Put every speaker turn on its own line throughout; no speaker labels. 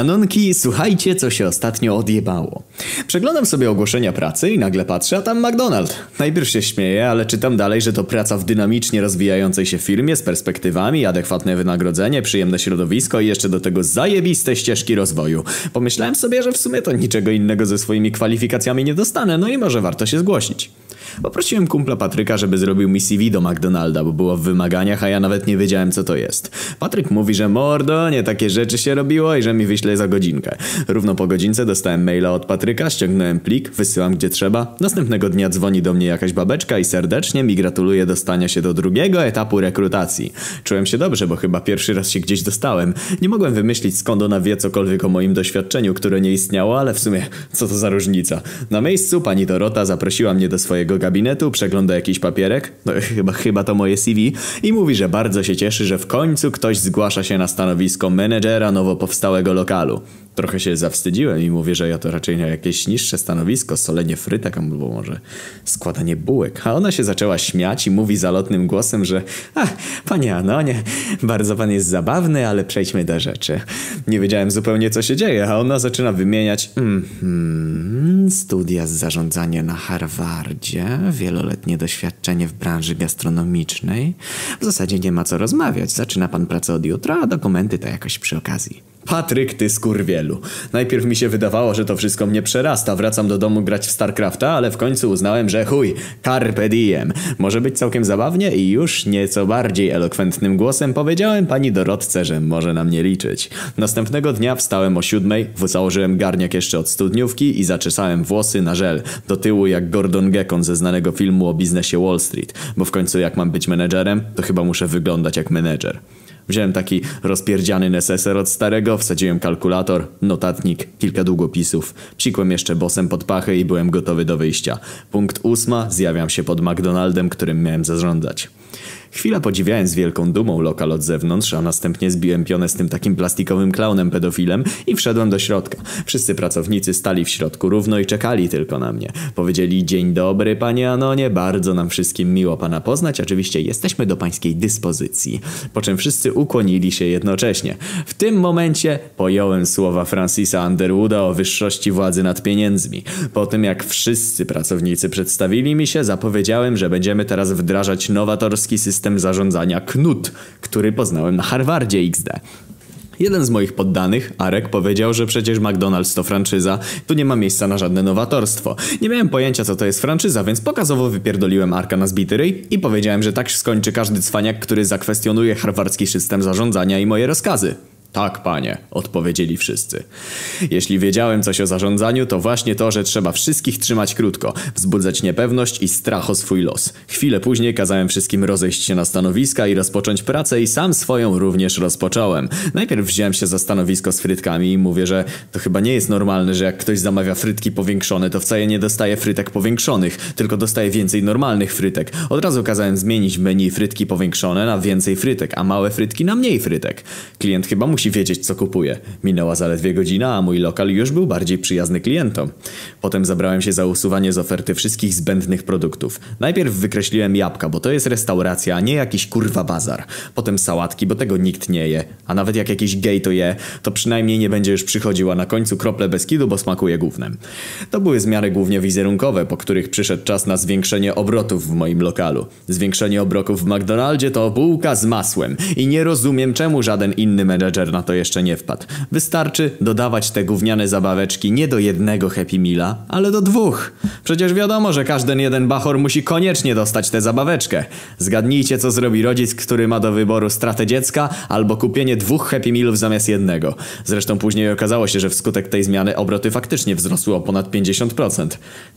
Anonki, słuchajcie, co się ostatnio odjebało. Przeglądam sobie ogłoszenia pracy i nagle patrzę, a tam McDonald. Najpierw się śmieję, ale czytam dalej, że to praca w dynamicznie rozwijającej się firmie z perspektywami, adekwatne wynagrodzenie, przyjemne środowisko i jeszcze do tego zajebiste ścieżki rozwoju. Pomyślałem sobie, że w sumie to niczego innego ze swoimi kwalifikacjami nie dostanę, no i może warto się zgłosić. Poprosiłem kumpla Patryka, żeby zrobił mi CV do McDonalda, bo było w wymaganiach, a ja nawet nie wiedziałem co to jest. Patryk mówi, że mordo, nie takie rzeczy się robiło i że mi wyśle za godzinkę. Równo po godzince dostałem maila od Patryka, ściągnąłem plik, wysyłam gdzie trzeba. Następnego dnia dzwoni do mnie jakaś babeczka i serdecznie mi gratuluje dostania się do drugiego etapu rekrutacji. Czułem się dobrze, bo chyba pierwszy raz się gdzieś dostałem. Nie mogłem wymyślić skąd ona wie cokolwiek o moim doświadczeniu, które nie istniało, ale w sumie co to za różnica. Na miejscu pani Dorota zaprosiła mnie do swojego gabinetu, przegląda jakiś papierek, no chyba, chyba to moje CV, i mówi, że bardzo się cieszy, że w końcu ktoś zgłasza się na stanowisko menedżera nowo powstałego lokalu. Trochę się zawstydziłem i mówię, że ja to raczej na jakieś niższe stanowisko, solenie frytek albo może składanie bułek. A ona się zaczęła śmiać i mówi zalotnym głosem, że a, panie Anonie, bardzo pan jest zabawny, ale przejdźmy do rzeczy. Nie wiedziałem zupełnie co się dzieje, a ona zaczyna wymieniać mm, studia z zarządzania na Harvardzie, wieloletnie doświadczenie w branży gastronomicznej. W zasadzie nie ma co rozmawiać, zaczyna pan pracę od jutra, a dokumenty to jakoś przy okazji. Patryk, ty skurwielu. Najpierw mi się wydawało, że to wszystko mnie przerasta. Wracam do domu grać w StarCrafta, ale w końcu uznałem, że chuj, carpe diem. Może być całkiem zabawnie i już nieco bardziej elokwentnym głosem powiedziałem pani Dorotce, że może na mnie liczyć. Następnego dnia wstałem o siódmej, założyłem garniak jeszcze od studniówki i zaczesałem włosy na żel. Do tyłu jak Gordon Gekon ze znanego filmu o biznesie Wall Street. Bo w końcu jak mam być menedżerem, to chyba muszę wyglądać jak menedżer. Wziąłem taki rozpierdziany neseser od starego, wsadziłem kalkulator, notatnik, kilka długopisów. Psikłem jeszcze bosem pod pachę i byłem gotowy do wyjścia. Punkt ósma, zjawiam się pod McDonaldem, którym miałem zarządzać. Chwilę podziwiałem z wielką dumą lokal od zewnątrz, a następnie zbiłem pionę z tym takim plastikowym klaunem pedofilem i wszedłem do środka. Wszyscy pracownicy stali w środku równo i czekali tylko na mnie. Powiedzieli dzień dobry panie Anonie, bardzo nam wszystkim miło pana poznać, oczywiście jesteśmy do pańskiej dyspozycji. Po czym wszyscy ukłonili się jednocześnie. W tym momencie pojąłem słowa Francisa Underwooda o wyższości władzy nad pieniędzmi. Po tym jak wszyscy pracownicy przedstawili mi się, zapowiedziałem, że będziemy teraz wdrażać nowatorski system system zarządzania KNUT, który poznałem na Harvardzie XD. Jeden z moich poddanych, Arek, powiedział, że przecież McDonald's to franczyza, tu nie ma miejsca na żadne nowatorstwo. Nie miałem pojęcia co to jest franczyza, więc pokazowo wypierdoliłem Arka na zbity ryj i powiedziałem, że tak skończy każdy cwaniak, który zakwestionuje harwardzki system zarządzania i moje rozkazy. Tak, panie, odpowiedzieli wszyscy. Jeśli wiedziałem coś o zarządzaniu, to właśnie to, że trzeba wszystkich trzymać krótko, wzbudzać niepewność i strach o swój los. Chwilę później kazałem wszystkim rozejść się na stanowiska i rozpocząć pracę i sam swoją również rozpocząłem. Najpierw wziąłem się za stanowisko z frytkami i mówię, że to chyba nie jest normalne, że jak ktoś zamawia frytki powiększone, to wcale nie dostaje frytek powiększonych, tylko dostaje więcej normalnych frytek. Od razu kazałem zmienić menu frytki powiększone na więcej frytek, a małe frytki na mniej frytek. Klient chyba musi musi wiedzieć, co kupuje. Minęła zaledwie godzina, a mój lokal już był bardziej przyjazny klientom. Potem zabrałem się za usuwanie z oferty wszystkich zbędnych produktów. Najpierw wykreśliłem jabłka, bo to jest restauracja, a nie jakiś kurwa bazar. Potem sałatki, bo tego nikt nie je. A nawet jak jakiś gej to je, to przynajmniej nie będzie już przychodził, a na końcu krople Beskidu, bo smakuje gównem. To były zmiany głównie wizerunkowe, po których przyszedł czas na zwiększenie obrotów w moim lokalu. Zwiększenie obrotów w McDonaldzie to bułka z masłem. I nie rozumiem czemu żaden inny menedżer na to jeszcze nie wpadł. Wystarczy dodawać te gówniane zabaweczki nie do jednego Happy Meala, ale do dwóch. Przecież wiadomo, że każdy jeden bachor musi koniecznie dostać tę zabaweczkę. Zgadnijcie, co zrobi rodzic, który ma do wyboru stratę dziecka albo kupienie dwóch Happy Mealów zamiast jednego. Zresztą później okazało się, że wskutek tej zmiany obroty faktycznie wzrosły o ponad 50%.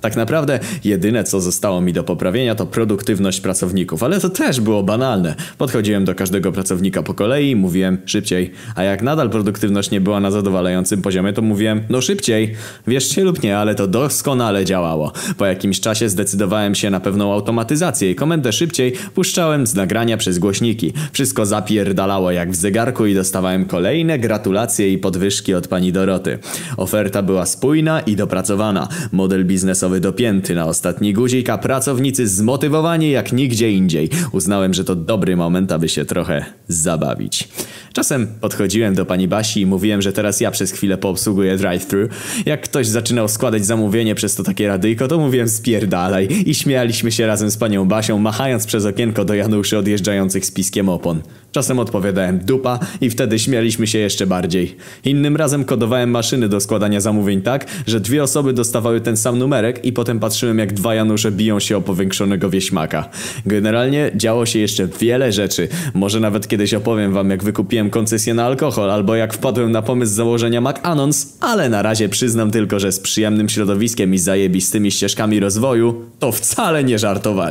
Tak naprawdę jedyne, co zostało mi do poprawienia to produktywność pracowników, ale to też było banalne. Podchodziłem do każdego pracownika po kolei mówiłem szybciej, a a jak nadal produktywność nie była na zadowalającym poziomie, to mówiłem, no szybciej. Wierzcie lub nie, ale to doskonale działało. Po jakimś czasie zdecydowałem się na pewną automatyzację i komendę szybciej puszczałem z nagrania przez głośniki. Wszystko zapierdalało jak w zegarku i dostawałem kolejne gratulacje i podwyżki od pani Doroty. Oferta była spójna i dopracowana. Model biznesowy dopięty na ostatni guzik, a pracownicy zmotywowani jak nigdzie indziej. Uznałem, że to dobry moment, aby się trochę zabawić. Czasem podchodzi podchodziłem do pani Basi i mówiłem, że teraz ja przez chwilę poobsługuję drive-thru. Jak ktoś zaczynał składać zamówienie przez to takie radyjko, to mówiłem spierdalaj i śmialiśmy się razem z panią Basią, machając przez okienko do Januszy odjeżdżających z piskiem opon. Czasem odpowiadałem dupa i wtedy śmialiśmy się jeszcze bardziej. Innym razem kodowałem maszyny do składania zamówień tak, że dwie osoby dostawały ten sam numerek i potem patrzyłem jak dwa Janusze biją się o powiększonego wieśmaka. Generalnie działo się jeszcze wiele rzeczy. Może nawet kiedyś opowiem wam jak wykupiłem koncesję na alkohol albo jak wpadłem na pomysł założenia McAnons, ale na razie przyznam tylko, że z przyjemnym środowiskiem i zajebistymi ścieżkami rozwoju to wcale nie żartowali.